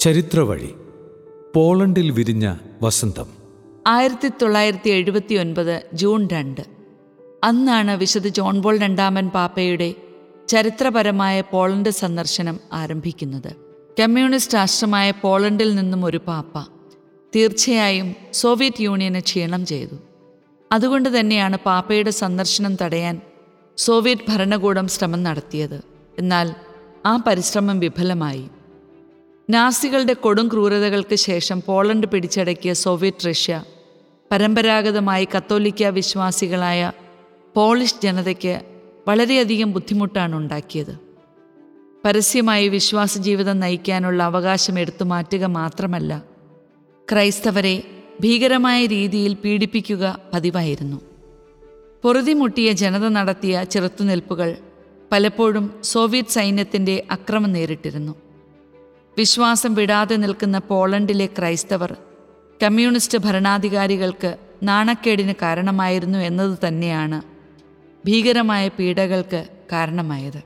ചരിത്രവഴി പോളണ്ടിൽ വിരിഞ്ഞ വസന്തം. ആയിരത്തി തൊള്ളായിരത്തി എഴുപത്തി ഒൻപത് ജൂൺ രണ്ട്. അന്നാണ് വിശുദ്ധ ജോൺ ബോൾ രണ്ടാമൻ പാപ്പയുടെ ചരിത്രപരമായ പോളണ്ട് സന്ദർശനം ആരംഭിക്കുന്നത്. കമ്മ്യൂണിസ്റ്റ് രാഷ്ട്രമായ പോളണ്ടിൽ നിന്നും ഒരു പാപ്പ തീർച്ചയായും സോവിയറ്റ് യൂണിയനെ ക്ഷീണം ചെയ്തു. അതുകൊണ്ട് തന്നെയാണ് പാപ്പയുടെ സന്ദർശനം തടയാൻ സോവിയറ്റ് ഭരണകൂടം ശ്രമം നടത്തിയത്. എന്നാൽ ആ പരിശ്രമം വിഫലമായി. നാസികളുടെ കൊടും ക്രൂരതകൾക്ക് ശേഷം പോളണ്ട് പിടിച്ചടക്കിയ സോവിയറ്റ് റഷ്യ പരമ്പരാഗതമായി കത്തോലിക്ക വിശ്വാസികളായ പോളിഷ് ജനതയ്ക്ക് വളരെയധികം ബുദ്ധിമുട്ടാണ് ഉണ്ടാക്കിയത്. പരസ്യമായി വിശ്വാസ ജീവിതം നയിക്കാനുള്ള അവകാശം എടുത്തു മാറ്റുക മാത്രമല്ല ക്രൈസ്തവരെ ഭീകരമായ രീതിയിൽ പീഡിപ്പിക്കുക പതിവായിരുന്നു. പൊറുതിമുട്ടിയ ജനത നടത്തിയ ചെറുത്തുനിൽപ്പുകൾ പലപ്പോഴും സോവിയറ്റ് സൈന്യത്തിന്റെ അക്രമം നേരിട്ടിരുന്നു. വിശ്വാസം വിടാതെ നിൽക്കുന്ന പോളണ്ടിലെ ക്രൈസ്തവർ കമ്മ്യൂണിസ്റ്റ് ഭരണാധികാരികൾക്ക് നാണക്കേടിന് കാരണമായിരുന്നു എന്നത് തന്നെയാണ് ഭീകരമായ പീഡകൾക്ക് കാരണമായത്.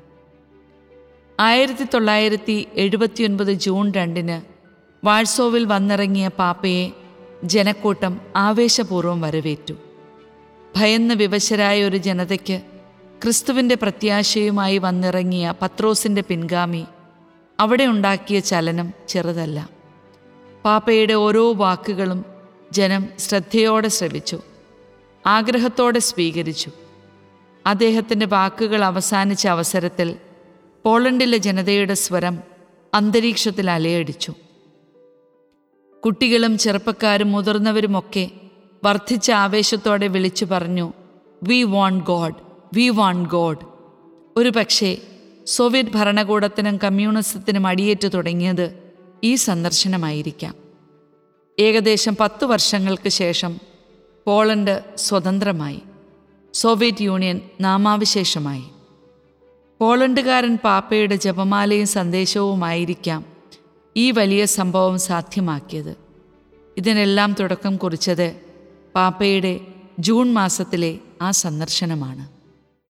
ആയിരത്തി തൊള്ളായിരത്തി എഴുപത്തിയൊൻപത് ജൂൺ രണ്ടിന് വാഴ്സോവിൽ വന്നിറങ്ങിയ പാപ്പയെ ജനക്കൂട്ടം ആവേശപൂർവം വരവേറ്റു. ഭയന്ന് വിവശരായ ഒരു ജനതയ്ക്ക് ക്രിസ്തുവിന്റെ പ്രത്യാശയുമായി വന്നിറങ്ങിയ പത്രോസിന്റെ പിൻഗാമി അവിടെ ഉണ്ടാക്കിയ ചലനം ചെറുതല്ല. പാപ്പയുടെ ഓരോ വാക്കുകളും ജനം ശ്രദ്ധയോടെ ശ്രവിച്ചു. ആഗ്രഹത്തോടെ സ്വീകരിച്ചു. അദ്ദേഹത്തിന്റെ വാക്കുകൾ അവസാനിച്ച അവസരത്തിൽ പോളണ്ടിലെ ജനതയുടെ സ്വരം അന്തരീക്ഷത്തിൽ അലയടിച്ചു. കുട്ടികളും ചെറുപ്പക്കാരും മുതിർന്നവരുമൊക്കെ വർദ്ധിച്ച ആവേശത്തോടെ വിളിച്ചു പറഞ്ഞു we want God we want God ഒരു പക്ഷേ സോവിയറ്റ് ഭരണകൂടത്തിനും കമ്മ്യൂണിസത്തിനും അടിയേറ്റു തുടങ്ങിയത് ഈ സന്ദർശനമായിരിക്കാം. ഏകദേശം പത്തു വർഷങ്ങൾക്ക് ശേഷം പോളണ്ട് സ്വതന്ത്രമായി. Soviet union നാമാവിശേഷമായി. പോളണ്ടുകാരൻ പാപ്പയുടെ ജപമാലയും സന്ദേശവുമായിരിക്കാം ഈ വലിയ സംഭവം സാധ്യമാക്കിയത്. ഇതിനെല്ലാം തുടക്കം കുറിച്ചത് പാപ്പയുടെ ജൂൺ മാസത്തിലെ ആ സന്ദർശനമാണ്.